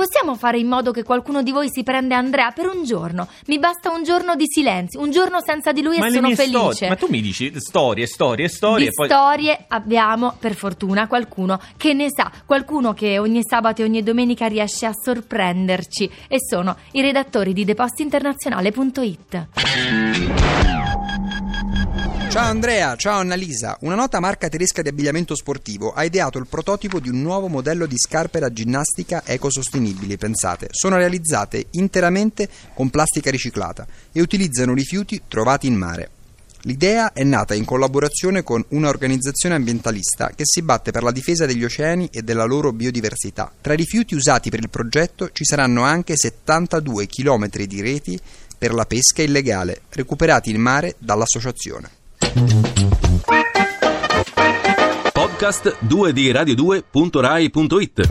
possiamo fare in modo che qualcuno di voi si prende Andrea per un giorno? Mi basta un giorno di silenzio, un giorno senza di lui ma e sono felice. storie- ma tu mi dici storie, storie, storie. Di poi... storie abbiamo per fortuna qualcuno che ne sa, qualcuno che ogni sabato e ogni domenica riesce a sorprenderci e sono i redattori di depositinternazionale.it. Ciao Andrea, ciao Annalisa. Una nota marca tedesca di abbigliamento sportivo ha ideato il prototipo di un nuovo modello di scarpe da ginnastica ecosostenibili, pensate. Sono realizzate interamente con plastica riciclata e utilizzano rifiuti trovati in mare. L'idea è nata in collaborazione con un'organizzazione ambientalista che si batte per la difesa degli oceani e della loro biodiversità. Tra i rifiuti usati per il progetto ci saranno anche 72 km di reti per la pesca illegale, recuperati in mare dall'associazione. Podcast 2 di radio2.rai.it